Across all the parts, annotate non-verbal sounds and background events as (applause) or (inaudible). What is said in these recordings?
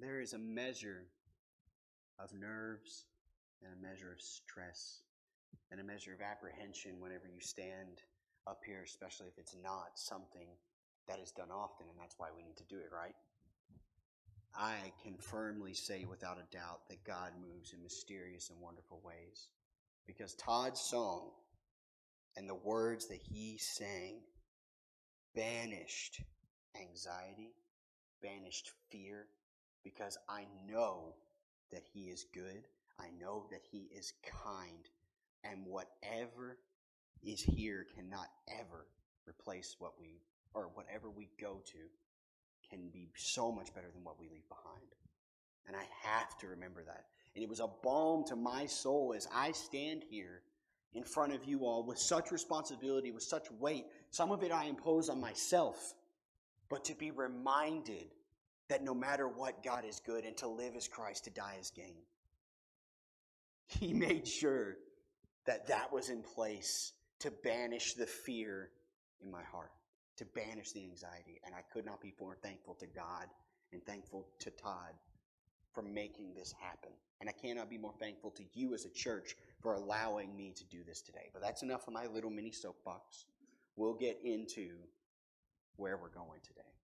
there is a measure of nerves and a measure of stress and a measure of apprehension whenever you stand up here, especially if it's not something that is done often, and that's why we need to do it, right? I can firmly say without a doubt that God moves in mysterious and wonderful ways. Because Todd's song and the words that he sang banished anxiety, banished fear, because I know that He is good. I know that He is kind. And whatever is here cannot ever replace what we, or whatever we go to, can be so much better than what we leave behind. And I have to remember that. And it was a balm to my soul as I stand here in front of you all with such responsibility, with such weight. Some of it I impose on myself, but to be reminded that no matter what, God is good, and to live as Christ, to die as gain. He (laughs) made sure that that was in place to banish the fear in my heart, to banish the anxiety. And I could not be more thankful to God and thankful to Todd for making this happen. And I cannot be more thankful to you as a church for allowing me to do this today. But that's enough of my little mini soapbox. We'll get into where we're going today.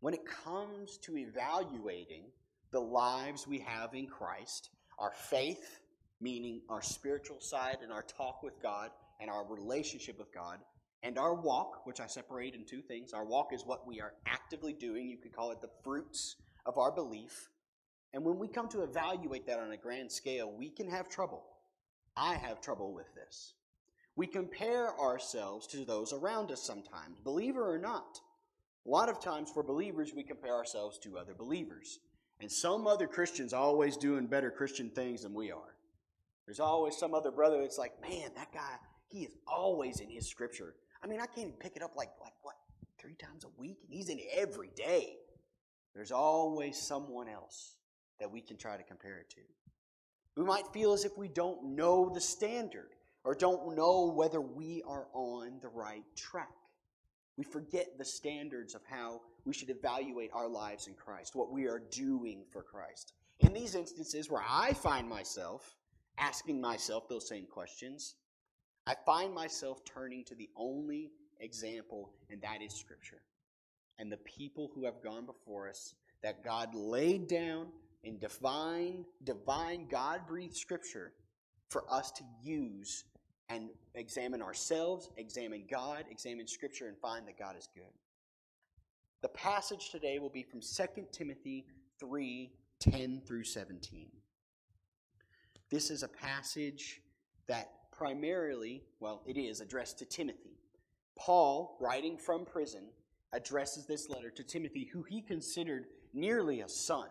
When it comes to evaluating the lives we have in Christ, our faith, meaning our spiritual side and our talk with God and our relationship with God, and our walk, which I separate in two things. Our walk is what we are actively doing. You could call it the fruits of our belief. And when we come to evaluate that on a grand scale, we can have trouble. I have trouble with this. We compare ourselves to those around us sometimes, believer or not. A lot of times for believers, we compare ourselves to other believers. And some other Christians always doing better Christian things than we are. There's always some other brother that's like, man, that guy, he is always in his scripture. I mean, I can't even pick it up like, like what, three times a week? And he's in every day. There's always someone else that we can try to compare it to. We might feel as if we don't know the standard or don't know whether we are on the right track. We forget the standards of how we should evaluate our lives in Christ, what we are doing for Christ. In these instances where I find myself asking myself those same questions, I find myself turning to the only example, and that is Scripture. And the people who have gone before us that God laid down in divine, divine, God breathed Scripture for us to use and examine ourselves, examine God, examine Scripture, and find that God is good. The passage today will be from 2 Timothy 3 10 through 17. This is a passage that primarily, well, it is addressed to Timothy. Paul, writing from prison, addresses this letter to Timothy, who he considered nearly a son.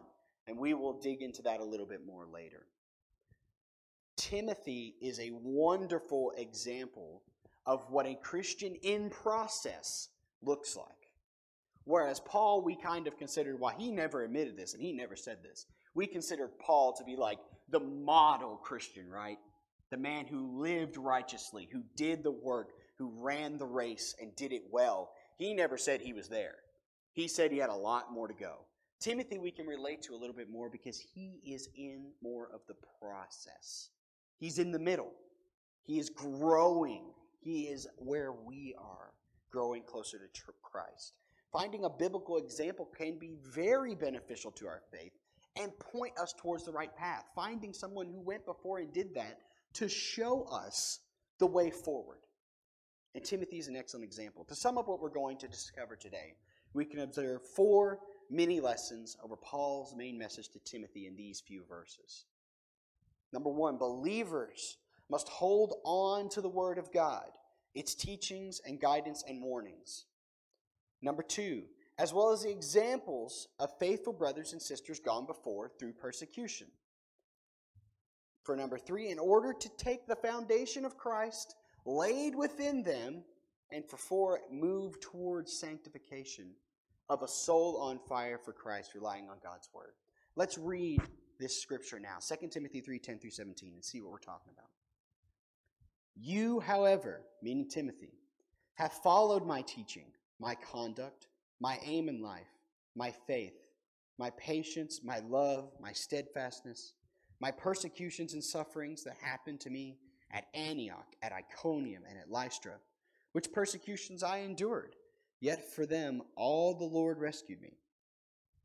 And we will dig into that a little bit more later. Timothy is a wonderful example of what a Christian in process looks like. Whereas Paul, we kind of considered, well, he never admitted this and he never said this. We considered Paul to be like the model Christian, right? The man who lived righteously, who did the work, who ran the race and did it well. He never said he was there. He said he had a lot more to go. Timothy, we can relate to a little bit more because he is in more of the process. He's in the middle. He is growing. He is where we are, growing closer to Christ. Finding a biblical example can be very beneficial to our faith and point us towards the right path. Finding someone who went before and did that to show us the way forward. And Timothy is an excellent example. To sum up what we're going to discover today, we can observe four mini lessons over Paul's main message to Timothy in these few verses. Number one, believers must hold on to the Word of God, its teachings and guidance and warnings. Number two, as well as the examples of faithful brothers and sisters gone before through persecution. For number three, in order to take the foundation of Christ laid within them, and for four, move towards sanctification of a soul on fire for Christ, relying on God's word. Let's read this scripture now 2 Timothy 3 10 through 17 and see what we're talking about. You, however, meaning Timothy, have followed my teaching, my conduct, my aim in life, my faith, my patience, my love, my steadfastness, my persecutions and sufferings that happened to me at Antioch, at Iconium, and at Lystra, which persecutions I endured, yet for them all the Lord rescued me.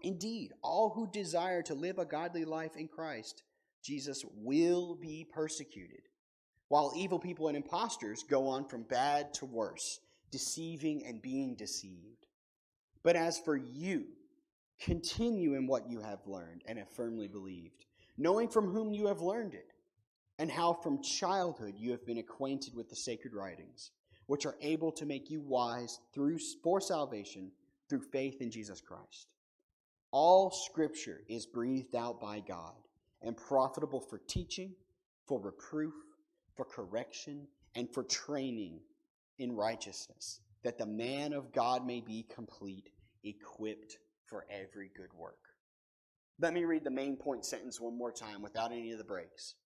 Indeed, all who desire to live a godly life in Christ Jesus will be persecuted, while evil people and impostors go on from bad to worse, deceiving and being deceived. But as for you, continue in what you have learned and have firmly believed, knowing from whom you have learned it, and how from childhood you have been acquainted with the sacred writings, which are able to make you wise through for salvation through faith in Jesus Christ. All scripture is breathed out by God and profitable for teaching, for reproof, for correction, and for training in righteousness, that the man of God may be complete, equipped for every good work. Let me read the main point sentence one more time without any of the breaks.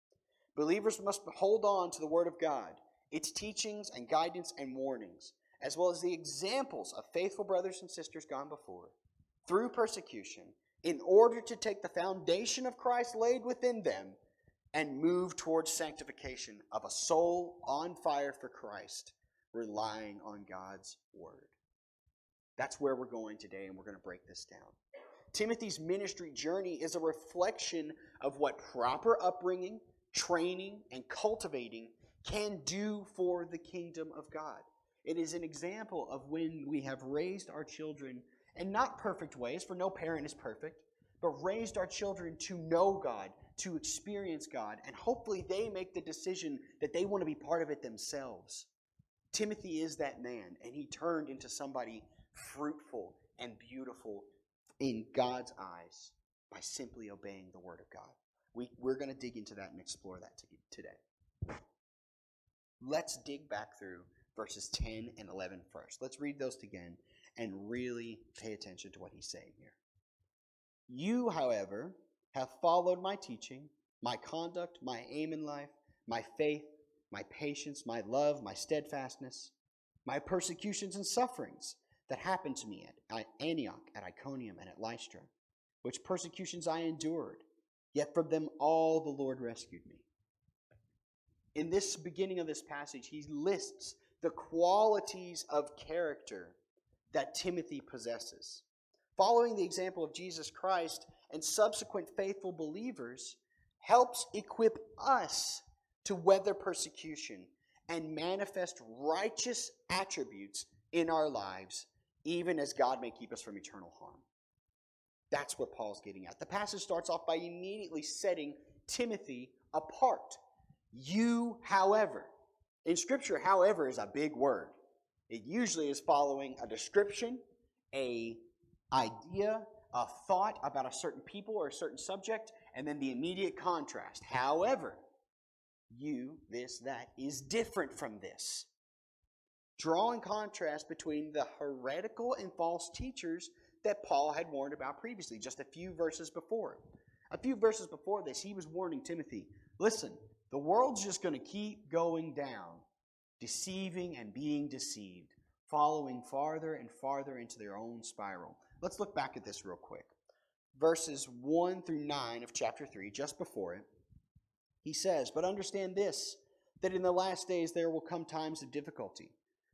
Believers must hold on to the Word of God, its teachings and guidance and warnings, as well as the examples of faithful brothers and sisters gone before, through persecution in order to take the foundation of Christ laid within them and move towards sanctification of a soul on fire for Christ, relying on God's word. That's where we're going today, and we're going to break this down. Timothy's ministry journey is a reflection of what proper upbringing, training, and cultivating can do for the kingdom of God. It is an example of when we have raised our children in not perfect ways, for no parent is perfect, but raised our children to know God, to experience God, and hopefully they make the decision that they want to be part of it themselves. Timothy is that man, and he turned into somebody fruitful and beautiful in God's eyes by simply obeying the Word of God. We, we're going to dig into that and explore that today. Let's dig back through verses 10 and 11 first. Let's read those again and really pay attention to what he's saying here. You, however, have followed my teaching, my conduct, my aim in life, my faith, my patience, my love, my steadfastness, my persecutions and sufferings that happened to me at Antioch, at Iconium, and at Lystra, which persecutions I endured, yet from them all the Lord rescued me. In this beginning of this passage, he lists the qualities of character that Timothy possesses. Following the example of Jesus Christ and subsequent faithful believers helps equip us to weather persecution and manifest righteous attributes in our lives, even as God may keep us from eternal harm. That's what Paul's getting at. The passage starts off by immediately setting Timothy apart. You, however, in Scripture, however, is a big word. It usually is following a description, a idea, a thought about a certain people or a certain subject, and then the immediate contrast. However, you, this, that, is different from this. Drawing contrast between the heretical and false teachers that Paul had warned about previously, just a few verses before. A few verses before this, he was warning Timothy listen, the world's just going to keep going down deceiving and being deceived, following farther and farther into their own spiral. Let's look back at this real quick. Verses 1 through 9 of chapter 3, just before it, he says, But understand this, that in the last days there will come times of difficulty.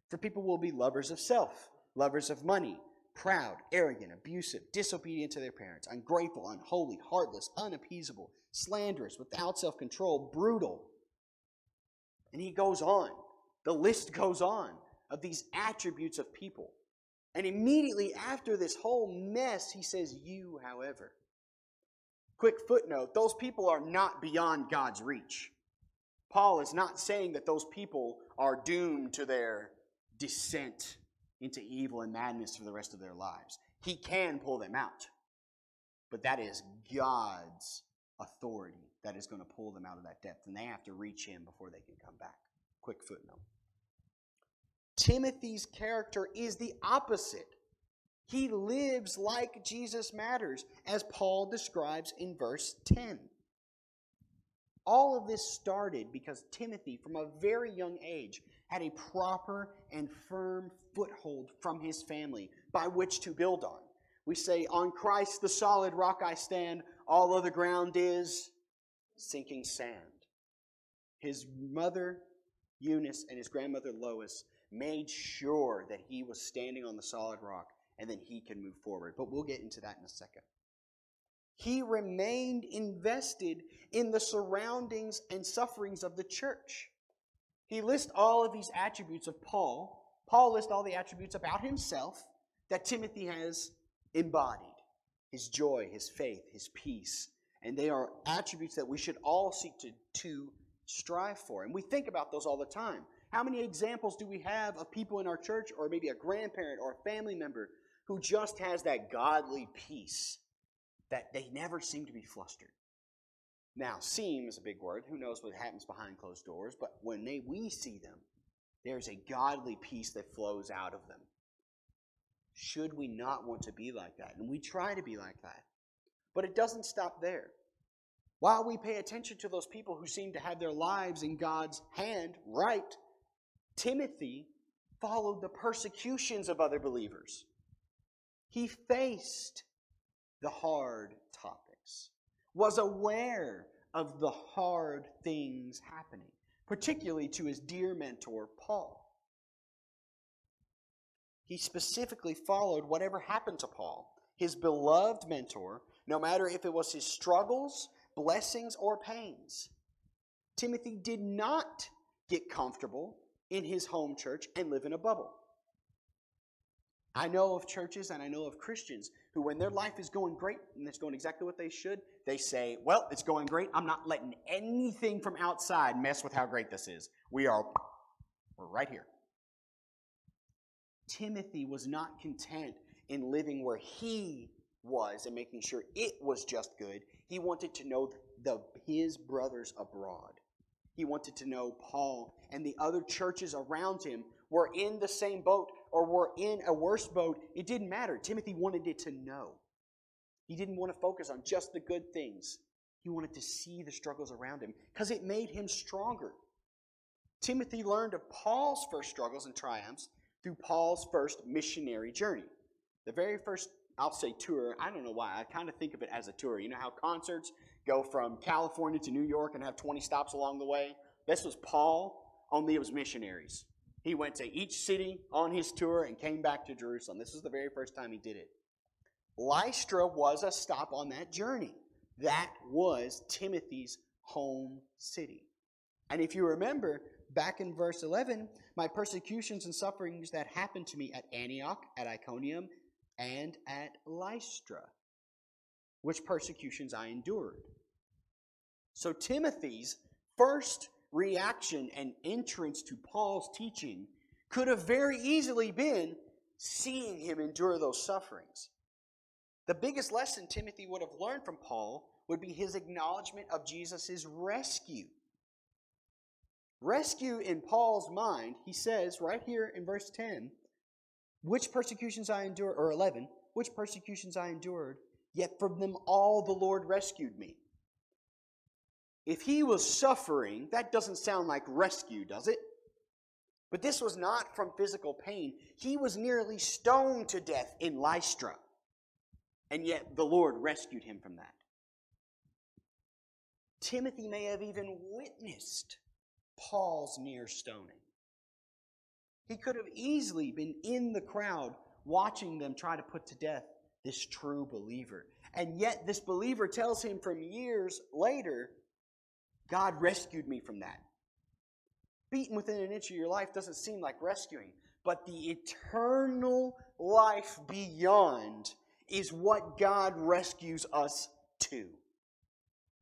For people will be lovers of self, lovers of money, proud, arrogant, abusive, disobedient to their parents, ungrateful, unholy, heartless, unappeasable, slanderous, without self control, brutal. And he goes on. The list goes on of these attributes of people. And immediately after this whole mess, he says, You, however. Quick footnote those people are not beyond God's reach. Paul is not saying that those people are doomed to their descent into evil and madness for the rest of their lives. He can pull them out. But that is God's authority that is going to pull them out of that depth, and they have to reach Him before they can come back. Quick footnote. Timothy's character is the opposite. He lives like Jesus matters, as Paul describes in verse 10. All of this started because Timothy, from a very young age, had a proper and firm foothold from his family by which to build on. We say, On Christ the solid rock I stand, all other ground is sinking sand. His mother, Eunice, and his grandmother, Lois, made sure that he was standing on the solid rock and then he can move forward. But we'll get into that in a second. He remained invested in the surroundings and sufferings of the church. He lists all of these attributes of Paul. Paul lists all the attributes about himself that Timothy has embodied his joy, his faith, his peace. And they are attributes that we should all seek to, to strive for. And we think about those all the time. How many examples do we have of people in our church, or maybe a grandparent or a family member, who just has that godly peace that they never seem to be flustered? Now, seem is a big word. Who knows what happens behind closed doors? But when they, we see them, there's a godly peace that flows out of them. Should we not want to be like that? And we try to be like that. But it doesn't stop there. While we pay attention to those people who seem to have their lives in God's hand right, Timothy followed the persecutions of other believers. He faced the hard topics, was aware of the hard things happening, particularly to his dear mentor, Paul. He specifically followed whatever happened to Paul, his beloved mentor, no matter if it was his struggles, blessings, or pains. Timothy did not get comfortable in his home church and live in a bubble. I know of churches and I know of Christians who, when their life is going great and it's going exactly what they should, they say, Well, it's going great. I'm not letting anything from outside mess with how great this is. We are we're right here. Timothy was not content in living where he was and making sure it was just good. He wanted to know the, his brothers abroad. He wanted to know Paul and the other churches around him were in the same boat or were in a worse boat. It didn't matter. Timothy wanted it to know. He didn't want to focus on just the good things. He wanted to see the struggles around him because it made him stronger. Timothy learned of Paul's first struggles and triumphs through Paul's first missionary journey. The very first, I'll say tour, I don't know why, I kind of think of it as a tour. You know how concerts go from California to New York and have 20 stops along the way? This was Paul, only it was missionaries. He went to each city on his tour and came back to Jerusalem. This was the very first time he did it. Lystra was a stop on that journey. That was Timothy's home city. And if you remember, back in verse 11, my persecutions and sufferings that happened to me at Antioch, at Iconium, and at Lystra, which persecutions I endured. So Timothy's first reaction and entrance to Paul's teaching could have very easily been seeing him endure those sufferings. The biggest lesson Timothy would have learned from Paul would be his acknowledgement of Jesus' rescue. Rescue in Paul's mind, he says right here in verse 10, which persecutions I endured, or 11, which persecutions I endured, yet from them all the Lord rescued me. If he was suffering, that doesn't sound like rescue, does it? But this was not from physical pain. He was nearly stoned to death in Lystra. And yet the Lord rescued him from that. Timothy may have even witnessed Paul's near stoning. He could have easily been in the crowd watching them try to put to death this true believer. And yet, this believer tells him from years later, God rescued me from that. Beaten within an inch of your life doesn't seem like rescuing, but the eternal life beyond is what God rescues us to.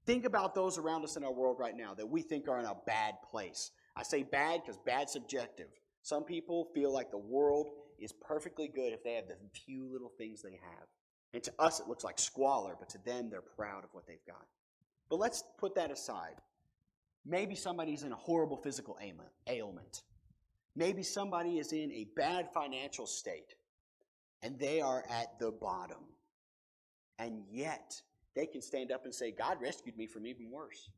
Think about those around us in our world right now that we think are in a bad place. I say bad because bad subjective. Some people feel like the world is perfectly good if they have the few little things they have. And to us, it looks like squalor, but to them, they're proud of what they've got. But let's put that aside. Maybe somebody's in a horrible physical ailment. Maybe somebody is in a bad financial state and they are at the bottom. And yet, they can stand up and say, God rescued me from even worse.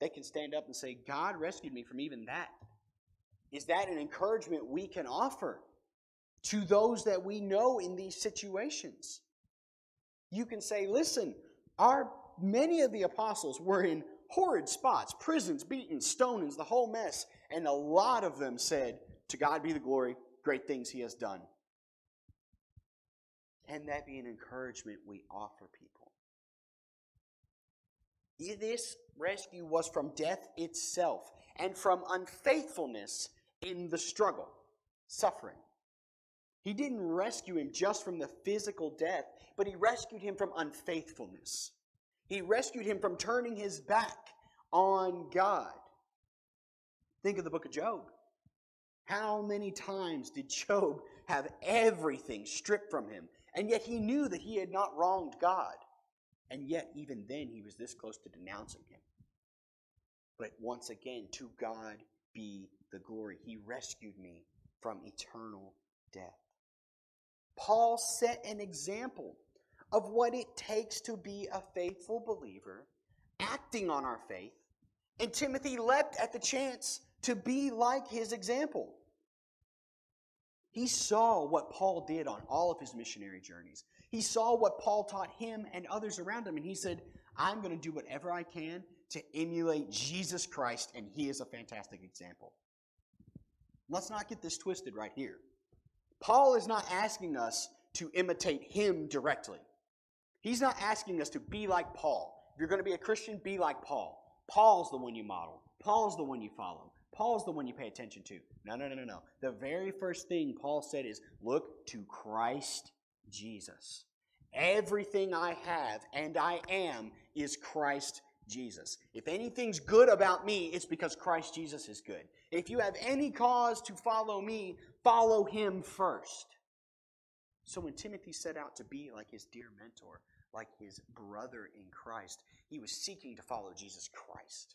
They can stand up and say, God rescued me from even that. Is that an encouragement we can offer? to those that we know in these situations. You can say, listen, our many of the apostles were in horrid spots, prisons, beaten, stonings, the whole mess, and a lot of them said, To God be the glory, great things he has done. Can that be an encouragement we offer people? This rescue was from death itself and from unfaithfulness in the struggle, suffering. He didn't rescue him just from the physical death, but he rescued him from unfaithfulness. He rescued him from turning his back on God. Think of the book of Job. How many times did Job have everything stripped from him? And yet he knew that he had not wronged God. And yet, even then, he was this close to denouncing him. But once again, to God be the glory. He rescued me from eternal death. Paul set an example of what it takes to be a faithful believer, acting on our faith, and Timothy leapt at the chance to be like his example. He saw what Paul did on all of his missionary journeys. He saw what Paul taught him and others around him, and he said, I'm going to do whatever I can to emulate Jesus Christ, and he is a fantastic example. Let's not get this twisted right here. Paul is not asking us to imitate him directly. He's not asking us to be like Paul. If you're going to be a Christian, be like Paul. Paul's the one you model. Paul's the one you follow. Paul's the one you pay attention to. No, no, no, no, no. The very first thing Paul said is look to Christ Jesus. Everything I have and I am is Christ Jesus. If anything's good about me, it's because Christ Jesus is good. If you have any cause to follow me, follow him first. So when Timothy set out to be like his dear mentor, like his brother in Christ, he was seeking to follow Jesus Christ.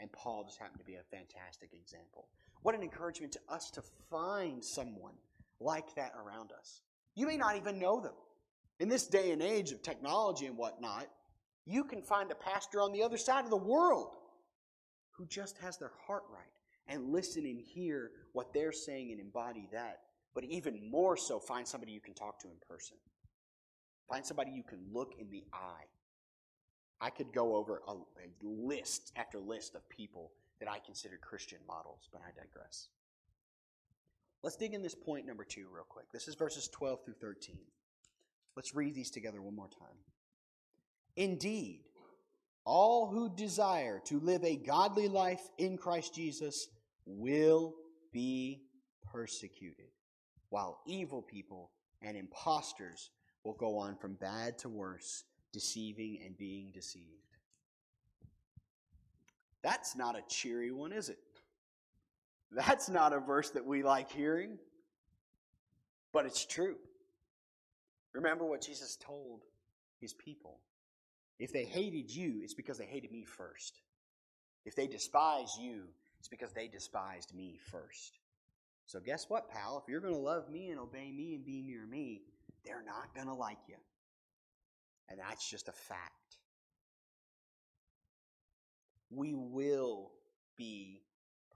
And Paul just happened to be a fantastic example. What an encouragement to us to find someone like that around us. You may not even know them. In this day and age of technology and whatnot, you can find a pastor on the other side of the world who just has their heart right and listen and hear what they're saying and embody that. But even more so, find somebody you can talk to in person. Find somebody you can look in the eye. I could go over a, a list after list of people that I consider Christian models, but I digress. Let's dig in this point number two real quick. This is verses 12 through 13. Let's read these together one more time. Indeed, all who desire to live a godly life in Christ Jesus will be persecuted, while evil people and impostors will go on from bad to worse, deceiving and being deceived. That's not a cheery one, is it? That's not a verse that we like hearing, but it's true. Remember what Jesus told his people if they hated you, it's because they hated me first. If they despise you, it's because they despised me first. So, guess what, pal? If you're going to love me and obey me and be near me, they're not going to like you. And that's just a fact. We will be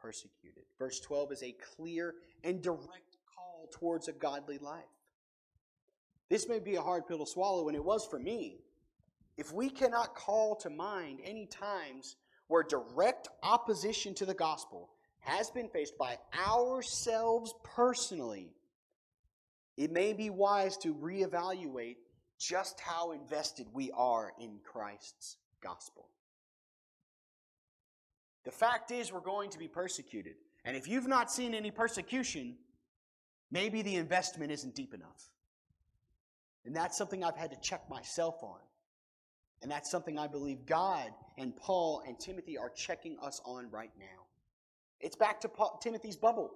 persecuted. Verse 12 is a clear and direct call towards a godly life. This may be a hard pill to swallow, and it was for me if we cannot call to mind any times where direct opposition to the gospel has been faced by ourselves personally, it may be wise to reevaluate just how invested we are in Christ's gospel. The fact is, we're going to be persecuted. And if you've not seen any persecution, maybe the investment isn't deep enough. And that's something I've had to check myself on. And that's something I believe God and Paul and Timothy are checking us on right now. It's back to Paul, Timothy's bubble.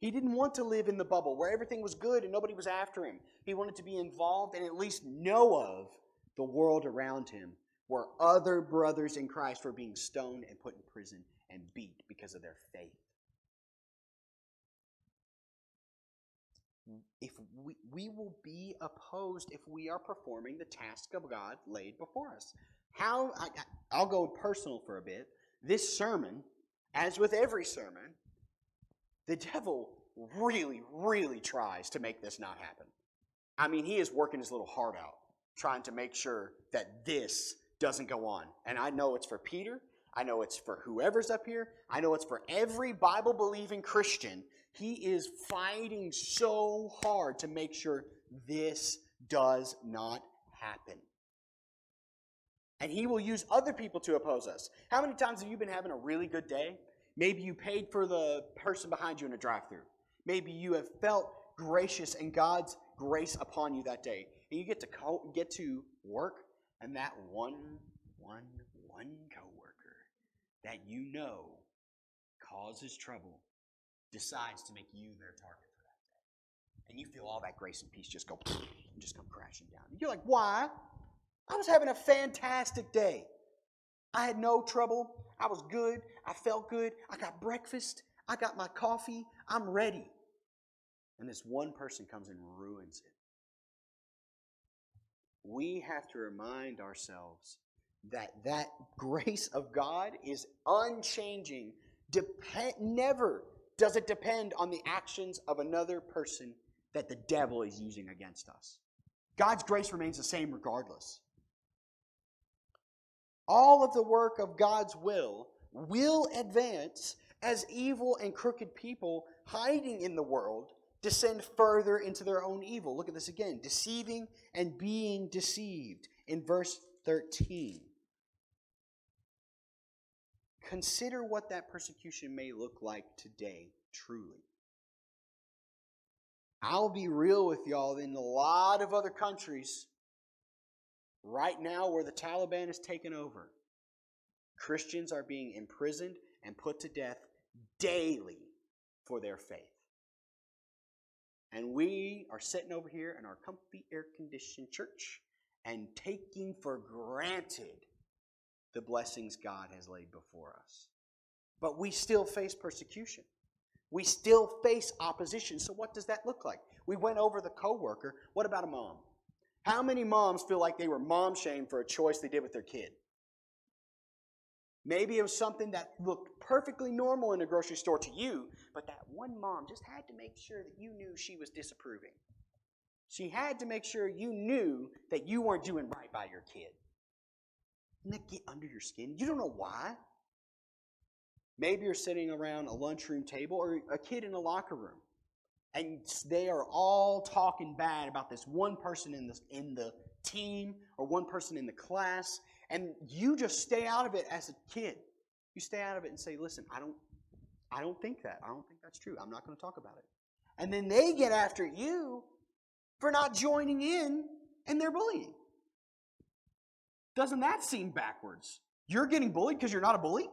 He didn't want to live in the bubble where everything was good and nobody was after him. He wanted to be involved and at least know of the world around him where other brothers in Christ were being stoned and put in prison and beat because of their faith. if we, we will be opposed if we are performing the task of God laid before us. How I, I'll go personal for a bit. This sermon, as with every sermon, the devil really, really tries to make this not happen. I mean, he is working his little heart out, trying to make sure that this doesn't go on. And I know it's for Peter. I know it's for whoever's up here. I know it's for every Bible believing Christian. He is fighting so hard to make sure this does not happen. And he will use other people to oppose us. How many times have you been having a really good day? Maybe you paid for the person behind you in a drive through. Maybe you have felt gracious and God's grace upon you that day. And you get to co- get to work and that one one one coworker that you know causes trouble decides to make you their target for that day. And you feel all that grace and peace just go (sniffs) just come crashing down. You're like, "Why?" I was having a fantastic day. I had no trouble. I was good. I felt good. I got breakfast. I got my coffee. I'm ready. And this one person comes and ruins it. We have to remind ourselves that that grace of God is unchanging. Never does it depend on the actions of another person that the devil is using against us. God's grace remains the same regardless. All of the work of God's will will advance as evil and crooked people hiding in the world descend further into their own evil. Look at this again deceiving and being deceived in verse 13. Consider what that persecution may look like today, truly. I'll be real with y'all, in a lot of other countries, right now where the Taliban is taken over, Christians are being imprisoned and put to death daily for their faith. And we are sitting over here in our comfy air conditioned church and taking for granted the blessings God has laid before us. But we still face persecution. We still face opposition. So what does that look like? We went over the coworker. What about a mom? How many moms feel like they were mom shamed for a choice they did with their kid? Maybe it was something that looked perfectly normal in a grocery store to you, but that one mom just had to make sure that you knew she was disapproving. She had to make sure you knew that you weren't doing right by your kid. Doesn't that get under your skin? You don't know why. Maybe you're sitting around a lunchroom table or a kid in a locker room, and they are all talking bad about this one person in the, in the team or one person in the class, and you just stay out of it as a kid. You stay out of it and say, listen, I don't I don't think that. I don't think that's true. I'm not going to talk about it. And then they get after you for not joining in in their bullying. Doesn't that seem backwards? You're getting bullied because you're not a bully?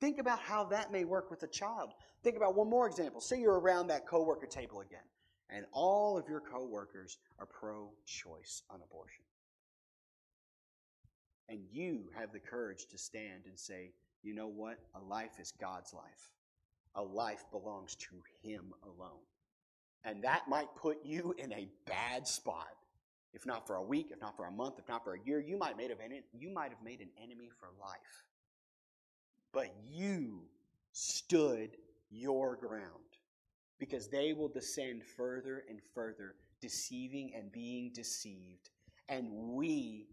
Think about how that may work with a child. Think about one more example. Say you're around that coworker table again, and all of your coworkers are pro-choice on abortion. And you have the courage to stand and say, you know what? A life is God's life. A life belongs to Him alone. And that might put you in a bad spot. If not for a week, if not for a month, if not for a year, you might, made an, you might have made an enemy for life. But you stood your ground because they will descend further and further, deceiving and being deceived. And we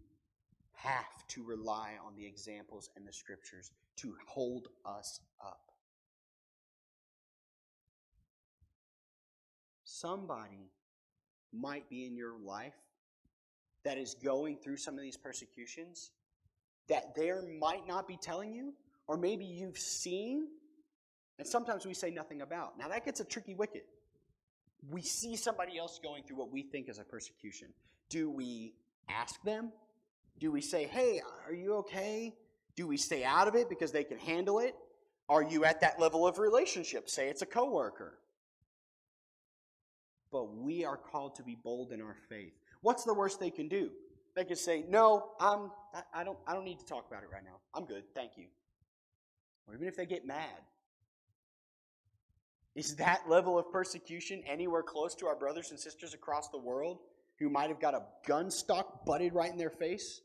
have to rely on the examples and the scriptures to hold us up. Somebody might be in your life that is going through some of these persecutions that there might not be telling you, or maybe you've seen, and sometimes we say nothing about. Now that gets a tricky wicket. We see somebody else going through what we think is a persecution. Do we ask them? Do we say, hey, are you okay? Do we stay out of it because they can handle it? Are you at that level of relationship? Say it's a coworker. But we are called to be bold in our faith. What's the worst they can do? They can say, "No, I'm I don't I don't need to talk about it right now. I'm good. Thank you." Or even if they get mad. Is that level of persecution anywhere close to our brothers and sisters across the world who might have got a gun stock butted right in their face?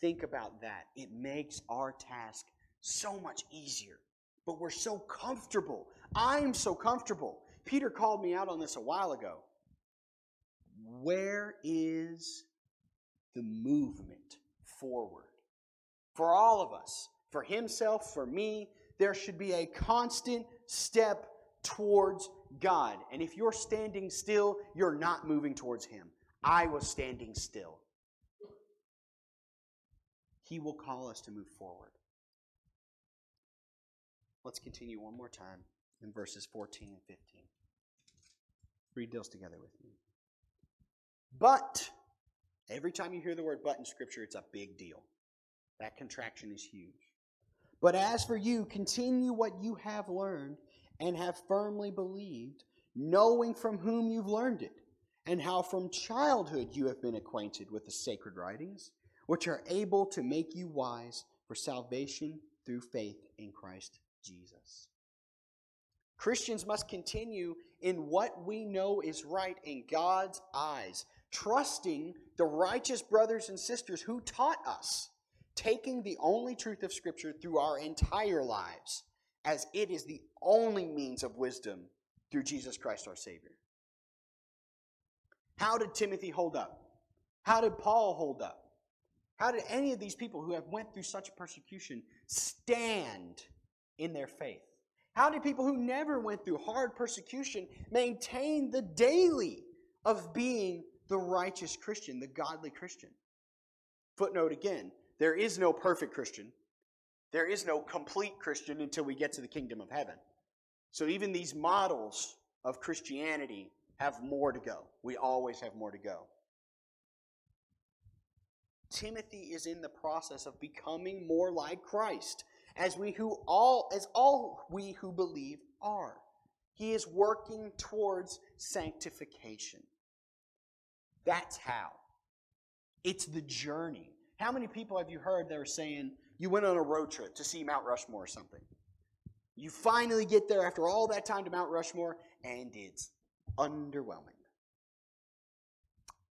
Think about that. It makes our task so much easier but we're so comfortable. I'm so comfortable. Peter called me out on this a while ago. Where is the movement forward? For all of us, for himself, for me, there should be a constant step towards God. And if you're standing still, you're not moving towards him. I was standing still. He will call us to move forward. Let's continue one more time in verses 14 and 15. Read those together with me. But, every time you hear the word but in Scripture, it's a big deal. That contraction is huge. But as for you, continue what you have learned and have firmly believed, knowing from whom you've learned it, and how from childhood you have been acquainted with the sacred writings, which are able to make you wise for salvation through faith in Christ Jesus. Christians must continue in what we know is right in God's eyes, trusting the righteous brothers and sisters who taught us, taking the only truth of Scripture through our entire lives, as it is the only means of wisdom through Jesus Christ our Savior. How did Timothy hold up? How did Paul hold up? How did any of these people who have went through such persecution stand in their faith? How did people who never went through hard persecution maintain the daily of being the righteous Christian, the godly Christian? Footnote again there is no perfect Christian. There is no complete Christian until we get to the kingdom of heaven. So even these models of Christianity have more to go. We always have more to go. Timothy is in the process of becoming more like Christ as we who all as all we who believe are. He is working towards sanctification. That's how. It's the journey. How many people have you heard that are saying you went on a road trip to see Mount Rushmore or something? You finally get there after all that time to Mount Rushmore, and it's underwhelming.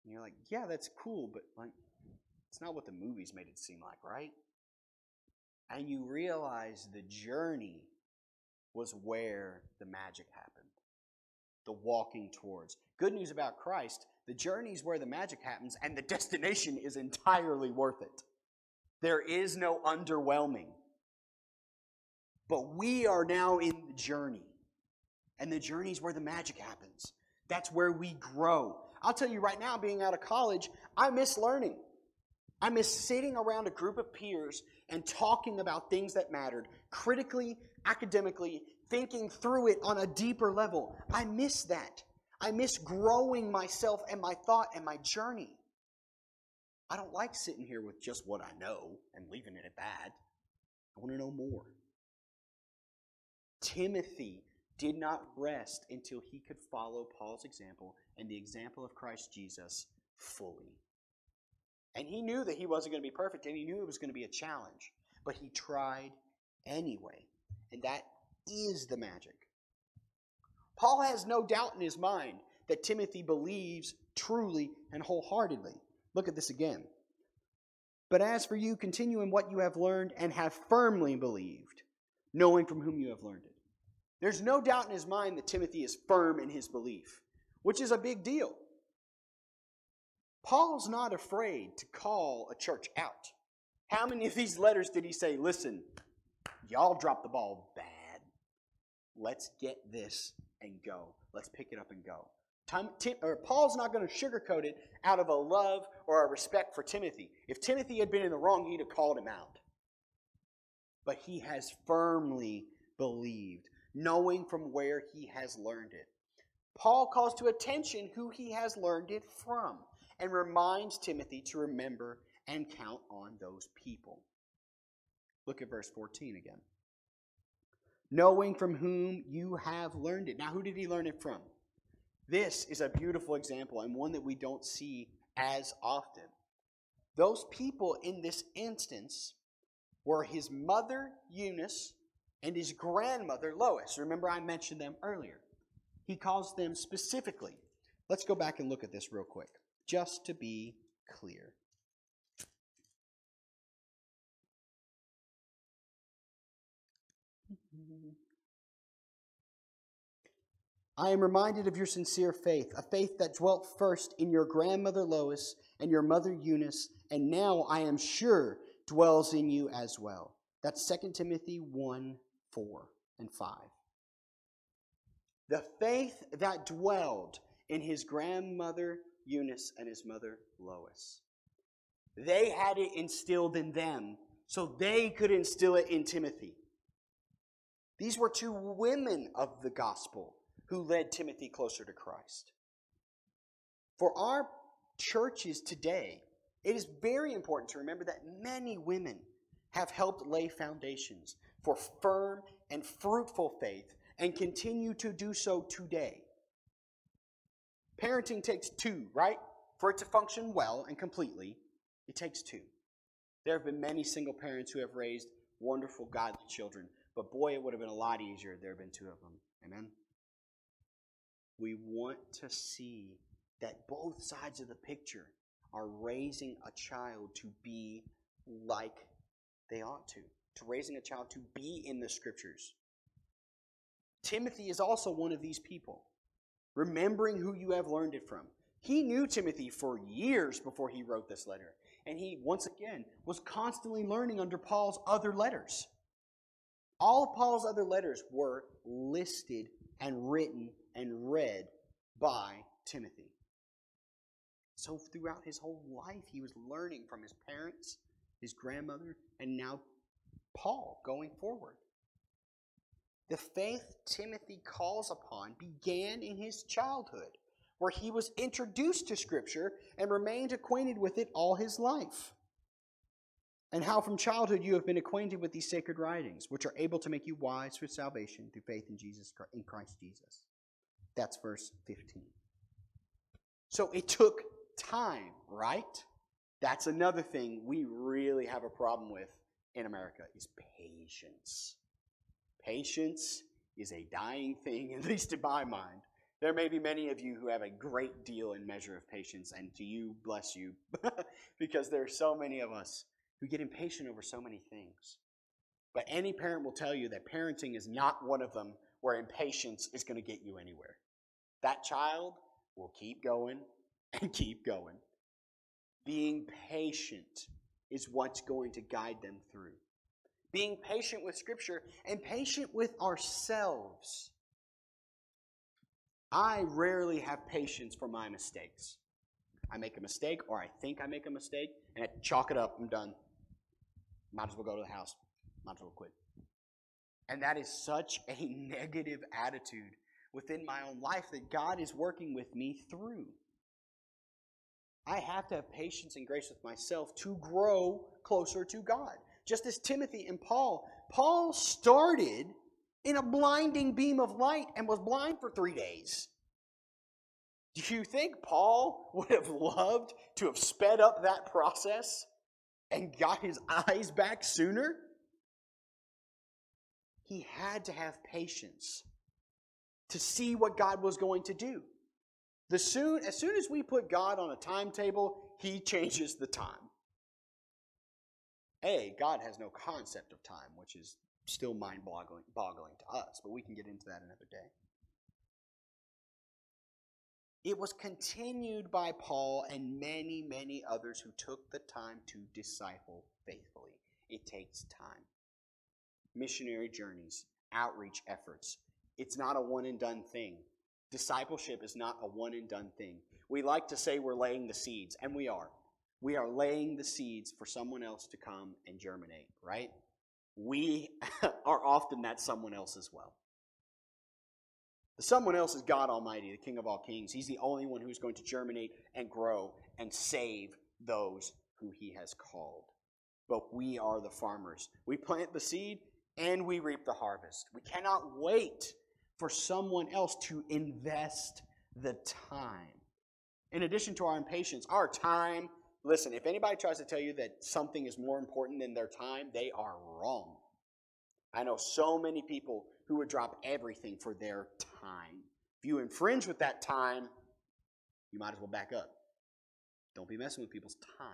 And you're like, yeah, that's cool, but like, it's not what the movies made it seem like, right? and you realize the journey was where the magic happened. The walking towards. Good news about Christ the journey is where the magic happens, and the destination is entirely worth it. There is no underwhelming. But we are now in the journey, and the journey is where the magic happens. That's where we grow. I'll tell you right now, being out of college, I miss learning. I miss sitting around a group of peers and talking about things that mattered, critically, academically, thinking through it on a deeper level. I miss that. I miss growing myself and my thought and my journey. I don't like sitting here with just what I know and leaving it at that. I want to know more. Timothy did not rest until he could follow Paul's example and the example of Christ Jesus fully. And he knew that he wasn't going to be perfect, and he knew it was going to be a challenge. But he tried anyway. And that is the magic. Paul has no doubt in his mind that Timothy believes truly and wholeheartedly. Look at this again. But as for you, continue in what you have learned and have firmly believed, knowing from whom you have learned it. There's no doubt in his mind that Timothy is firm in his belief, which is a big deal. Paul's not afraid to call a church out. How many of these letters did he say, listen, y'all dropped the ball bad. Let's get this and go. Let's pick it up and go. Tim, Tim, Paul's not going to sugarcoat it out of a love or a respect for Timothy. If Timothy had been in the wrong, he'd have called him out. But he has firmly believed, knowing from where he has learned it. Paul calls to attention who he has learned it from and reminds Timothy to remember and count on those people. Look at verse 14 again. Knowing from whom you have learned it. Now, who did he learn it from? This is a beautiful example and one that we don't see as often. Those people in this instance were his mother, Eunice, and his grandmother, Lois. Remember, I mentioned them earlier. He calls them specifically. Let's go back and look at this real quick just to be clear. I am reminded of your sincere faith, a faith that dwelt first in your grandmother Lois and your mother Eunice, and now I am sure dwells in you as well. That's 2 Timothy 1 4 and 5. The faith that dwelled in his grandmother Eunice and his mother Lois. They had it instilled in them, so they could instill it in Timothy. These were two women of the gospel who led Timothy closer to Christ. For our churches today, it is very important to remember that many women have helped lay foundations for firm and fruitful faith and continue to do so today. Parenting takes two, right? For it to function well and completely, it takes two. There have been many single parents who have raised wonderful, godly children, but boy, it would have been a lot easier if there had been two of them. Amen? We want to see that both sides of the picture are raising a child to be like they ought to, to raising a child to be in the scriptures. Timothy is also one of these people, remembering who you have learned it from. He knew Timothy for years before he wrote this letter, and he, once again, was constantly learning under Paul's other letters. All Paul's other letters were listed and written and read by Timothy. So throughout his whole life, he was learning from his parents, his grandmother, and now Paul going forward. The faith Timothy calls upon began in his childhood, where he was introduced to Scripture and remained acquainted with it all his life and how from childhood you have been acquainted with these sacred writings, which are able to make you wise for salvation through faith in Jesus in Christ Jesus. That's verse 15. So it took time, right? That's another thing we really have a problem with in America is patience. Patience is a dying thing, (laughs) at least in my mind. There may be many of you who have a great deal and measure of patience, and to you, bless you, (laughs) because there are so many of us who get impatient over so many things. But any parent will tell you that parenting is not one of them where impatience is going to get you anywhere. That child will keep going (laughs) and keep going. Being patient is what's going to guide them through. Being patient with Scripture and patient with ourselves. I rarely have patience for my mistakes. I make a mistake, or I think I make a mistake, and I chalk it up, I'm done. Might as well go to the house. Might as well quit. And that is such a (laughs) negative attitude within my own life that God is working with me through. I have to have patience and grace with myself to grow closer to God. Just as Timothy and Paul, Paul started in a blinding beam of light and was blind for three days. Do you think Paul would have loved to have sped up that process? and got his eyes back sooner? He had to have patience to see what God was going to do. The soon, as soon as we put God on a timetable, he changes the time. A, God has no concept of time, which is still mind boggling to us, but we can get into that another day. It was continued by Paul and many, many others who took the time to disciple faithfully. It takes time. Missionary journeys, outreach efforts. It's not a one and done thing. Discipleship is not a one and done thing. We like to say we're laying the seeds, and we are. We are laying the seeds for someone else to come and germinate, right? We (laughs) are often that someone else as well. The Someone else is God Almighty, the King of all kings. He's the only one who's going to germinate and grow and save those who he has called. But we are the farmers. We plant the seed and we reap the harvest. We cannot wait for someone else to invest the time. In addition to our impatience, our time, listen, if anybody tries to tell you that something is more important than their time, they are wrong. I know so many people who would drop everything for their time. If you infringe with that time, you might as well back up. Don't be messing with people's time.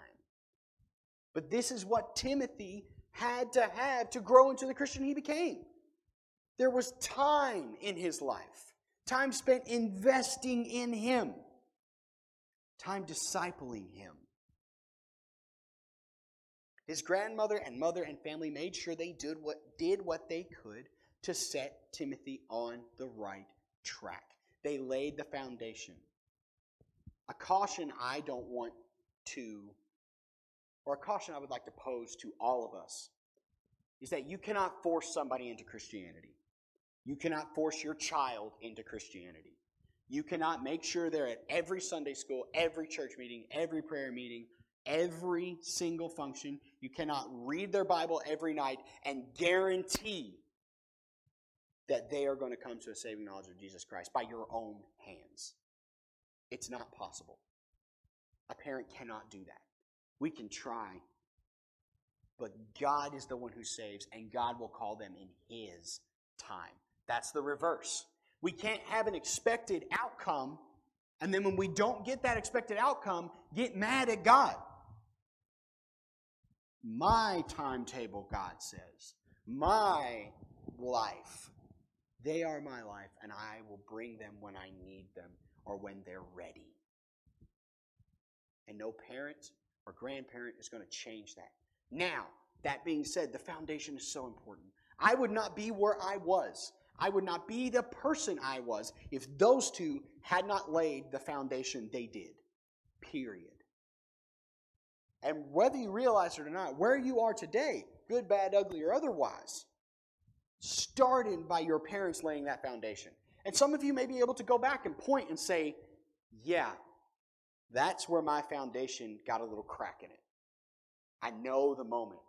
But this is what Timothy had to have to grow into the Christian he became. There was time in his life. time spent investing in Him, time discipling Him. His grandmother and mother and family made sure they did what, did what they could to set Timothy on the right track. They laid the foundation. A caution I don't want to, or a caution I would like to pose to all of us, is that you cannot force somebody into Christianity. You cannot force your child into Christianity. You cannot make sure they're at every Sunday school, every church meeting, every prayer meeting, every single function. You cannot read their Bible every night and guarantee that they are going to come to a saving knowledge of Jesus Christ by your own hands. It's not possible. A parent cannot do that. We can try, but God is the one who saves, and God will call them in His time. That's the reverse. We can't have an expected outcome, and then when we don't get that expected outcome, get mad at God. My timetable, God says. My life. They are my life, and I will bring them when I need them or when they're ready. And no parent or grandparent is going to change that. Now, that being said, the foundation is so important. I would not be where I was. I would not be the person I was if those two had not laid the foundation they did. Period. And whether you realize it or not, where you are today, good, bad, ugly, or otherwise, started by your parents laying that foundation. And some of you may be able to go back and point and say, yeah, that's where my foundation got a little crack in it. I know the moment.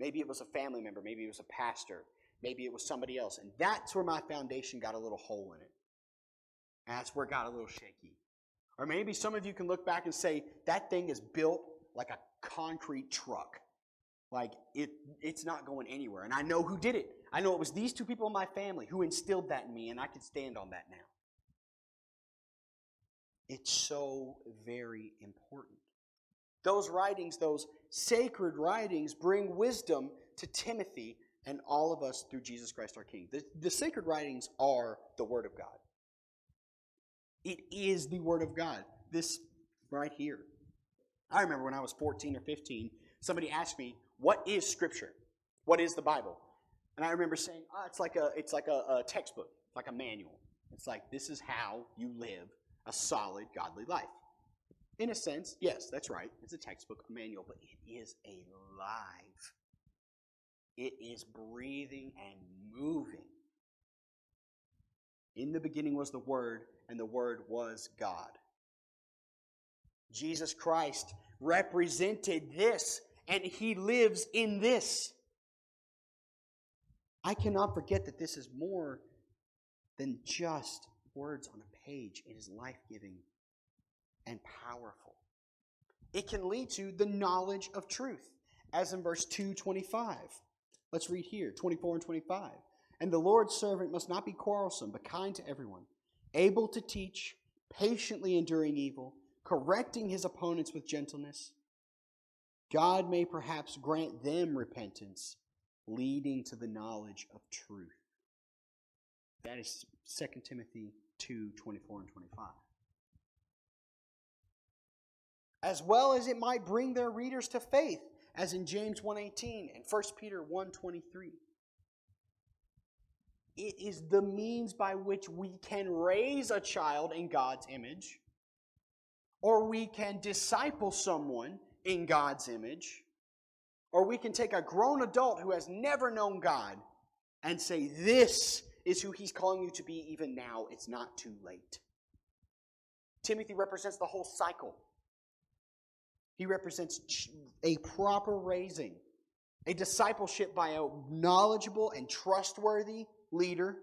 Maybe it was a family member, maybe it was a pastor, maybe it was somebody else. And that's where my foundation got a little hole in it. And that's where it got a little shaky. Or maybe some of you can look back and say, that thing is built like a concrete truck. Like it, it's not going anywhere. And I know who did it. I know it was these two people in my family who instilled that in me, and I can stand on that now. It's so very important. Those writings, those sacred writings, bring wisdom to Timothy and all of us through Jesus Christ our King. The, the sacred writings are the Word of God. It is the Word of God. This right here. I remember when I was 14 or 15, somebody asked me, What is Scripture? What is the Bible? And I remember saying, oh, it's like a it's like a, a textbook, like a manual. It's like this is how you live a solid godly life. In a sense, yes, that's right. It's a textbook, a manual, but it is alive. It is breathing and moving. In the beginning was the Word, and the Word was God. Jesus Christ represented this, and He lives in this. I cannot forget that this is more than just words on a page. It is life giving and powerful. It can lead to the knowledge of truth, as in verse 225. Let's read here 24 and 25. And the Lord's servant must not be quarrelsome, but kind to everyone, able to teach, patiently enduring evil, correcting his opponents with gentleness. God may perhaps grant them repentance leading to the knowledge of truth. That is 2 Timothy 2 24 and 25. As well as it might bring their readers to faith, as in James 1:18 and 1 Peter 1:23. It is the means by which we can raise a child in God's image, or we can disciple someone in God's image, or we can take a grown adult who has never known God and say, This is who He's calling you to be even now. It's not too late. Timothy represents the whole cycle. He represents a proper raising, a discipleship by a knowledgeable and trustworthy leader,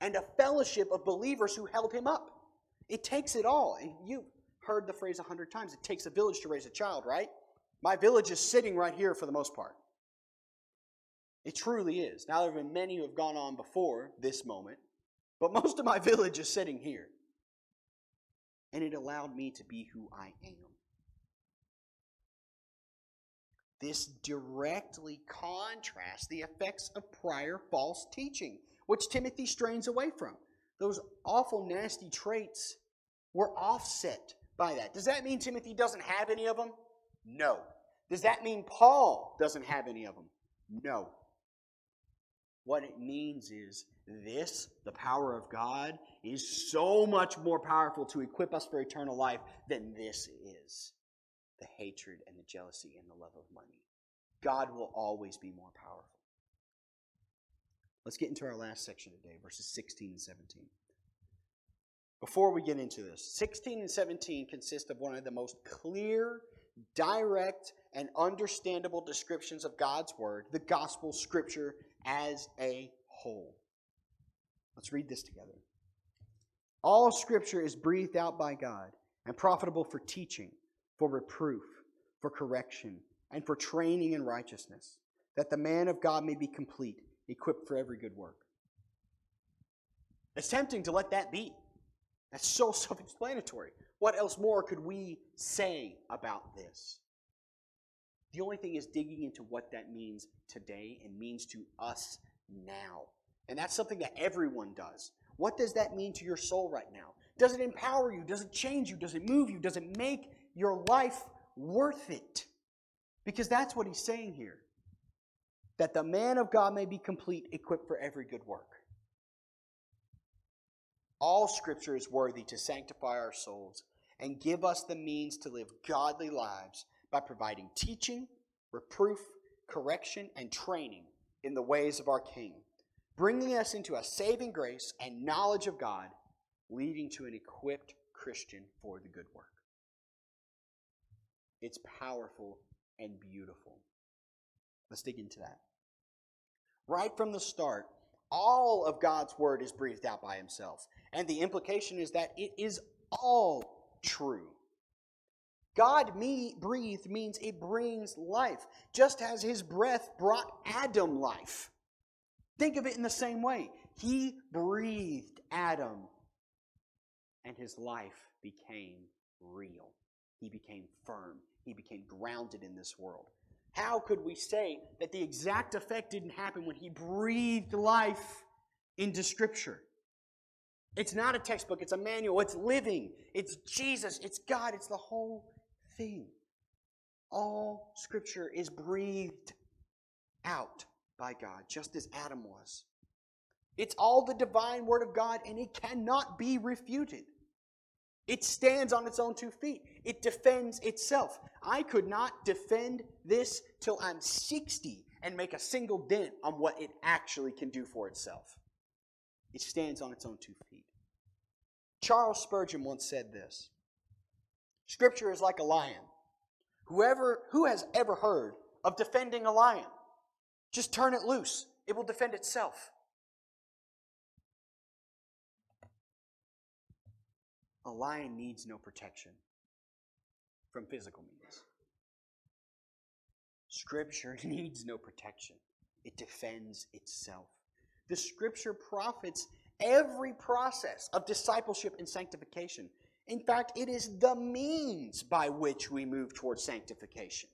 and a fellowship of believers who held him up. It takes it all. You've heard the phrase a hundred times it takes a village to raise a child, right? My village is sitting right here for the most part. It truly is. Now, there have been many who have gone on before this moment, but most of my (laughs) village is sitting here. And it allowed me to be who I am. This directly contrasts the effects of prior false teaching, which Timothy strains away from. those awful, nasty traits were offset by that. Does that mean Timothy doesn't have any of them? No. Does that mean Paul doesn't have any of them? No. What it means is this, the power of God, is so much more powerful to equip us for eternal life than this is the hatred and the jealousy and the love of money. God will always be more powerful. Let's get into our last section today, verses 16 and 17. Before we get into this, 16 and 17 consist of one of the most clear, direct, and understandable descriptions of God's Word, the gospel, scripture as a whole. Let's read this together. All scripture is breathed out by God and profitable for teaching, for reproof, for correction, and for training in righteousness, that the man of God may be complete, equipped for every good work. It's tempting to let that be. That's so (laughs) self explanatory. What else more could we say about this? The only thing is digging into what that means today and means to us now. And that's something that everyone does. What does that mean to your soul right now? Does it empower you? Does it change you? Does it move you? Does it make your life worth it? Because that's what he's saying here. That the man of God may be complete, equipped for every good work. All scripture is worthy to sanctify our souls and give us the means to live godly lives by providing teaching, reproof, correction, and training in the ways of our King, bringing us into a saving grace and knowledge of God, leading to an equipped Christian for the good work. It's powerful and beautiful. Let's dig into that. Right from the start, all of God's word is breathed out by himself. And the implication is that it is all true. God me, breathed means it brings life, just as his breath brought Adam life. Think of it in the same way. He breathed Adam, and his life became real. He became firm. He became grounded in this world. How could we say that the exact effect didn't happen when he breathed life into Scripture? It's not a textbook, it's a manual, it's living, it's Jesus, it's God, it's the whole thing. All Scripture is breathed out by God, just as Adam was. It's all the divine Word of God, and it cannot be refuted. It stands on its own two feet. It defends itself. I could not defend this till I'm 60 and make a single dent on what it actually can do for itself. It stands on its own two feet. Charles Spurgeon once said this Scripture is like a lion. Whoever who has ever heard of defending a lion? Just turn it loose. It will defend itself. A lion needs no protection from physical means. Scripture (laughs) needs no protection, it defends itself. The Scripture profits every process of discipleship and sanctification. In fact, it is the means by which we move towards sanctification.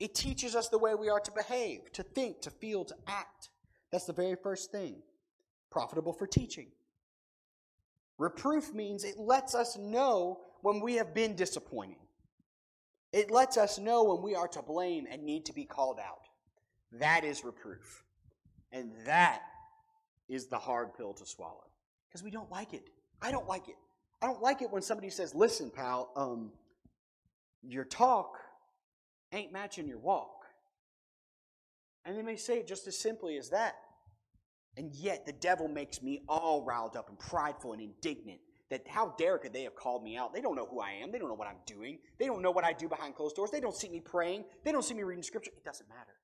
It teaches us the way we are to behave, to think, to feel, to act. That's the very first thing. Profitable for teaching. Reproof means it lets us know when we have been disappointing. It lets us know when we are to blame and need to be called out. That is reproof. And that is the hard pill to swallow because we don't like it. I don't like it. I don't like it when somebody says, "Listen, pal, um, your talk ain't matching your walk," and they may say it just as simply as that. And yet, the devil makes me all riled up and prideful and indignant. That how dare could they have called me out? They don't know who I am. They don't know what I'm doing. They don't know what I do behind closed doors. They don't see me praying. They don't see me reading scripture. It doesn't matter.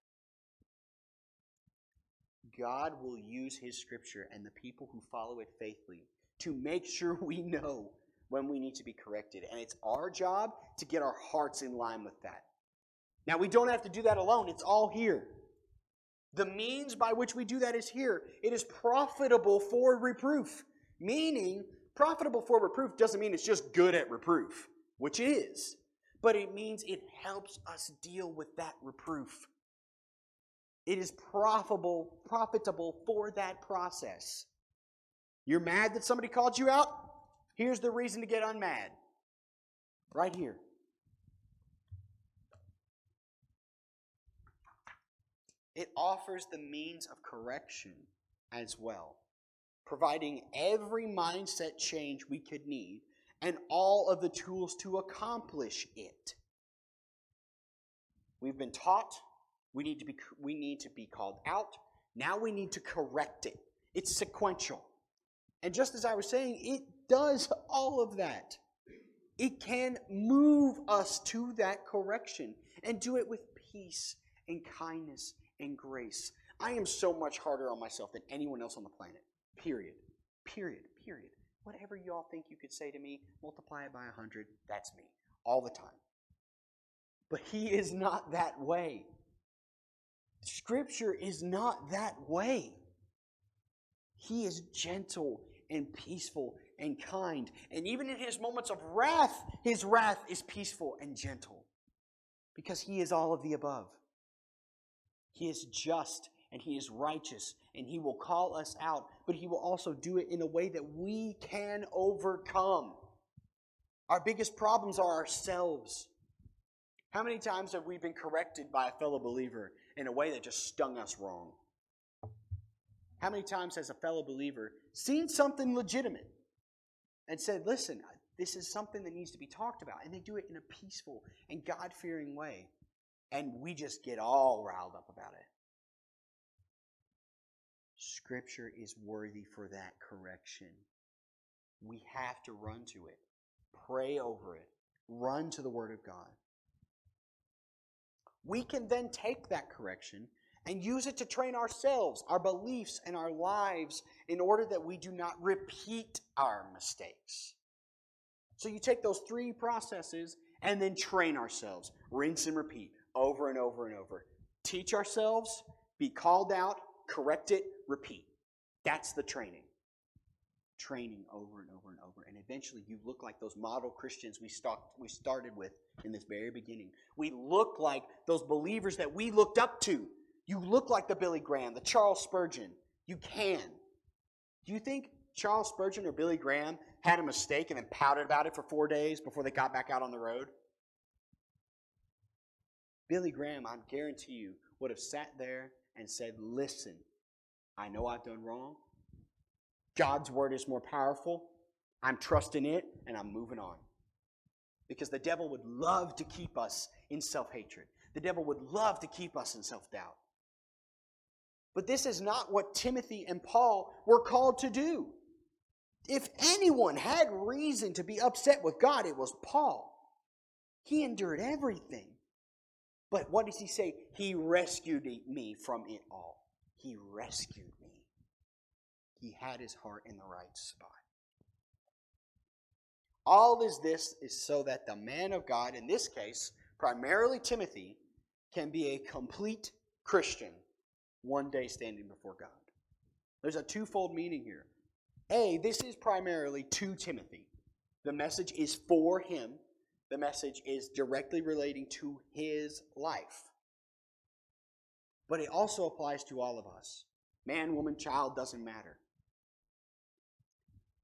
God will use His Scripture and the people who follow it faithfully to make sure (laughs) we know when we need to be corrected. And it's our job to get our hearts in line with that. Now, we don't have to do that alone, it's all here. The means by which we do that is here. It is profitable for reproof, meaning, profitable for reproof doesn't mean it's just good at reproof, which it is, but it means it helps us deal with that reproof. It is profitable, profitable for that process. You're mad that somebody called you out? Here's the reason to get unmad. Right here. It offers the means of correction as well, providing every mindset change we could need and all of the tools to accomplish it. We've been taught, we need to be we need to be called out. Now we need to correct it. It's sequential. And just as I was saying, it does all of that. It can move us to that correction and do it with peace and kindness and grace. I am so much harder on myself than anyone else on the planet. Period. Period. Period. Whatever y'all think you could say to me, multiply it by a 100. That's me. All the time. But he is not that way. Scripture is not that way. He is gentle and peaceful and kind. And even in his moments of wrath, his wrath is peaceful and gentle because he is all of the above. He is just and he is righteous and he will call us out, but he will also do it in a way that we can overcome. Our biggest problems are ourselves. How many times have we been corrected by a fellow believer in a way that just stung us wrong? How many times has a fellow believer seen something legitimate and said, Listen, this is something that needs to be talked about? And they do it in a peaceful and God fearing way. And we just get all riled up about it. Scripture is worthy for that correction. We have to run to it, pray over it, run to the Word of God. We can then take that correction and use it to train ourselves, our beliefs, and our lives in order that we do not repeat our mistakes. So you take those three processes and then train ourselves. Rinse and repeat over and over and over. Teach ourselves, be called out, correct it, repeat. That's the training. Training over and over and over. And eventually you look like those model Christians we, we started with in this very beginning. We look like those believers that we looked up to you look like the Billy Graham, the Charles Spurgeon. You can. Do you think Charles Spurgeon or Billy Graham had a mistake and then pouted about it for four days before they got back out on the road? Billy Graham, I guarantee you, would have sat there and said, Listen, I know I've done wrong. God's word is more powerful. I'm trusting it and I'm moving on. Because the devil would love to keep us in self hatred. The devil would love to keep us in self doubt. But this is not what Timothy and Paul were called to do. If anyone had reason to be upset with God, it was Paul. He endured everything. But what does he say? He rescued me from it all. He rescued me. He had his heart in the right spot. All is this is so that the man of God, in this case, primarily Timothy, can be a complete Christian one day standing before God. There's a twofold meaning here. A, this is primarily to Timothy. The message is for him, the message is directly relating to his life. But it also applies to all of us. Man, woman, child, doesn't matter.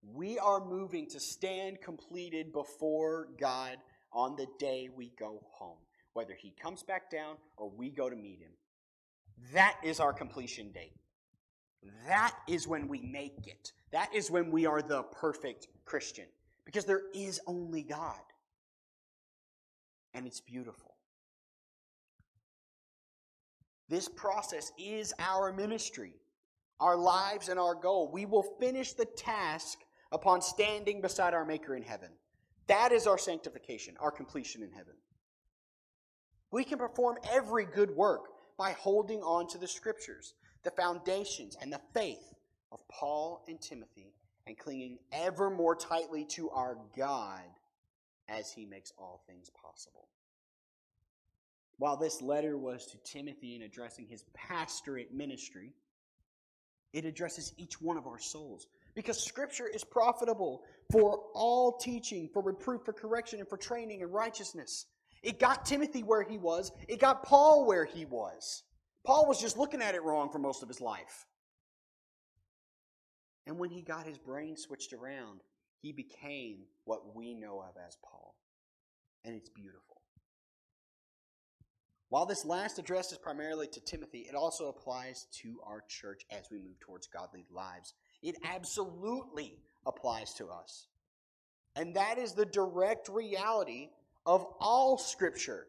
We are moving to stand completed before God on the day we go home, whether he comes back down or we go to meet him. That is our completion date. That is when we make it. That is when we are the perfect Christian. Because there is only God. And it's beautiful. This process is our ministry, our lives, and our goal. We will finish the task upon standing beside our Maker in heaven. That is our sanctification, our completion in heaven. We can perform every good work by holding on to the scriptures, the foundations, and the faith of Paul and Timothy, and clinging ever more tightly to our God as he makes all things possible. While this letter was to Timothy in addressing his pastorate ministry, it addresses each one of our souls because Scripture is profitable for all teaching, for reproof, for correction, and for training in righteousness. It got Timothy where he was, it got Paul where he was. Paul was just looking at it wrong for most of his life. And when he got his brain switched around, he became what we know of as Paul. And it's beautiful. While this last address is primarily to Timothy, it also applies to our church as we move towards godly lives. It absolutely applies to us. And that is the direct reality of all Scripture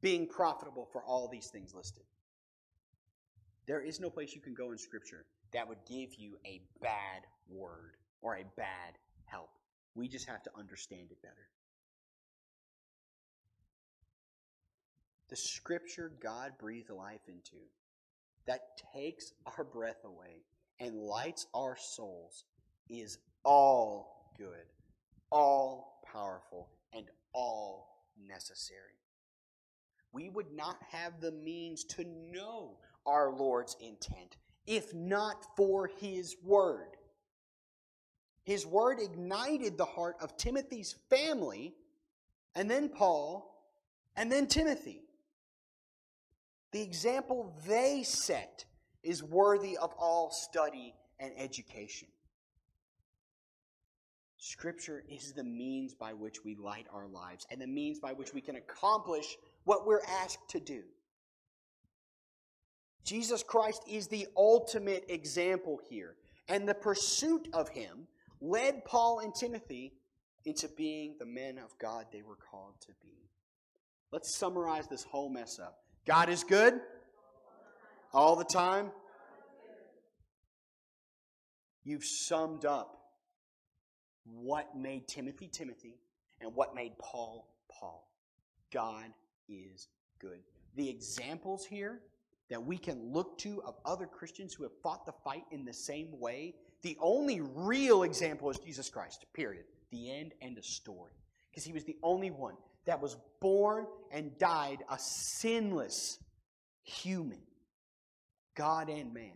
being profitable for all these things listed. There is no place you can go in Scripture that would give you a bad word or a bad. We just have to understand it better. The Scripture God breathed life into that takes our breath away and lights our souls is all good, all powerful, and all necessary. We would not have the means to know our Lord's intent if not for His Word. His Word ignited the heart of Timothy's family, and then Paul, and then Timothy. The example they set is worthy of all study and education. Scripture is the means by which we light our lives and the means by which we can accomplish what we're asked to do. Jesus Christ is the ultimate example here, and the pursuit of him led Paul and Timothy into being the men of God they were called to be. Let's summarize this whole mess up. God is good all the time. You've summed up what made Timothy Timothy and what made Paul Paul. God is good. The examples here that we can look to of other Christians who have fought the fight in the same way, the only real example is Jesus Christ, period. The end and the story. Because he was the only one that was born and died a sinless human, God and man.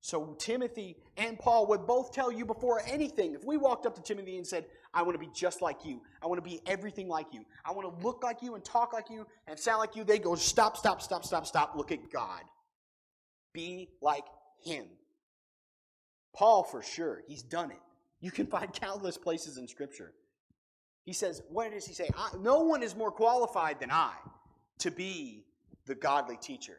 So Timothy and Paul would both tell you before anything, if we walked up to Timothy and said, I want to be just like you. I want to be everything like you. I want to look like you and talk like you and sound like you. They go, stop, stop, stop, stop, stop. Look at God. Be like Him. Paul, for sure, he's done it. You can (laughs) find countless places in Scripture. He says, what does he say? no one is more qualified than I to be the godly teacher.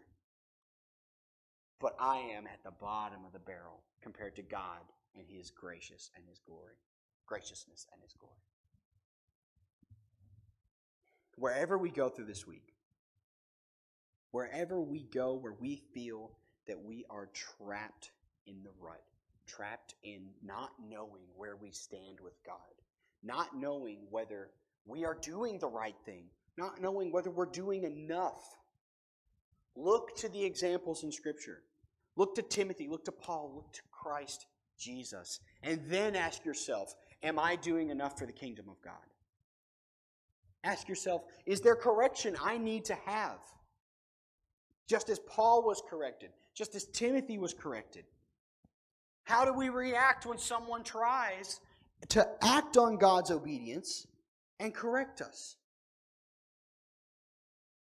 But I am at the bottom of the barrel compared to God and His gracious and His glory graciousness, and His glory. Wherever we go through this week, wherever we go where we feel that we are trapped in the rut, trapped in not knowing where we stand with God, not knowing whether we are doing the right thing, not knowing whether we're doing enough. Look to the examples in Scripture. Look to Timothy, look to Paul, look to Christ Jesus. And then ask yourself Am I doing enough for the kingdom of God? Ask yourself, is there correction I need to have? Just as Paul was corrected, just as Timothy was corrected. How do we react when someone tries to act on God's obedience and correct us?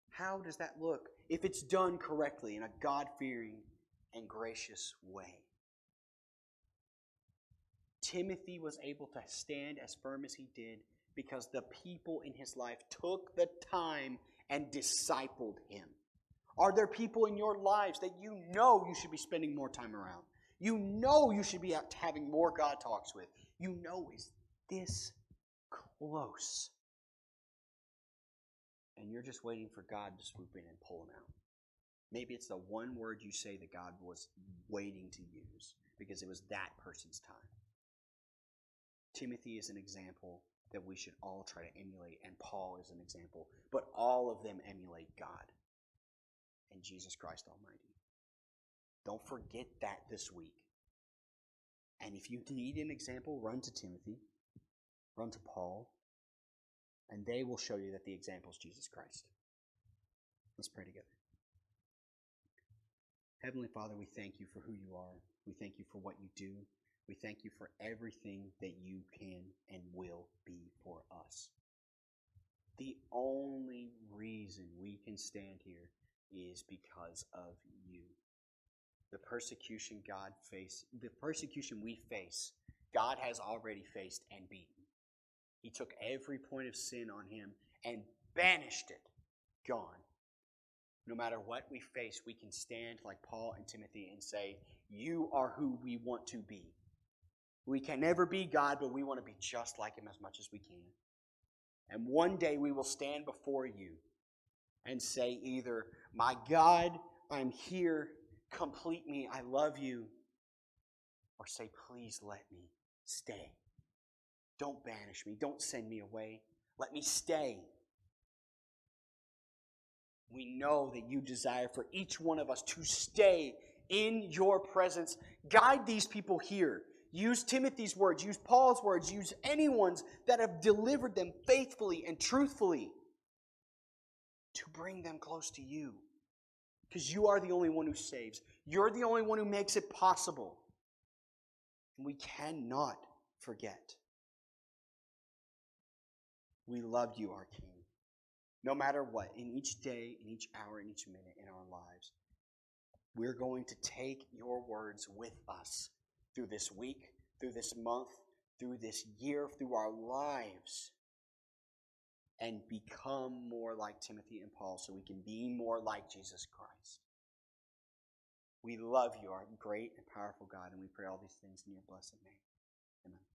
How does that look if it's done correctly in a God fearing and gracious way? Timothy was able to stand as firm as he did because the people in his life took the time and discipled him. Are there people in your lives that you know you should be spending more time around? You know you should be having more God talks with. You know is this close. And you're just waiting for God to swoop in and pull them out. Maybe it's the one word you say that God was waiting to use because it was that person's time. Timothy is an example that we should all try to emulate, and Paul is an example. But all of them emulate God and Jesus Christ Almighty. Don't forget that this week. And if you need an example, run to Timothy, run to Paul, and they will show you that the example is Jesus Christ. Let's pray together. Heavenly Father, we thank you for who you are. We thank you for what you do. We thank you for everything that you can and will be for us. The only reason we can stand here is because of you. The persecution God faced, the persecution we face, God has already faced and beaten. He took every point of sin on him and banished it. Gone. No matter what we face, we can stand like Paul and Timothy and say, You are who we want to be. We can never be God, but we want to be just like Him as much as we can. And one day we will stand before you and say, either, My God, I'm here, complete me, I love you, or say, Please let me stay. Don't banish me, don't send me away, let me stay. We know that you desire for each one of us to stay in your presence. Guide these people here. Use Timothy's words, use Paul's words, use anyone's that have delivered them faithfully and truthfully to bring them close to you. Because you are the only one who saves, you're the only one who makes it possible. And we cannot forget. We love you, our King no matter what, in each day, in each hour, in each minute in our lives. We're going to take your words with us through this week, through this month, through this year, through our lives, and become more like Timothy and Paul so we can be more like Jesus Christ. We love you, our great and powerful God, and we pray all these things in your blessed name. Amen.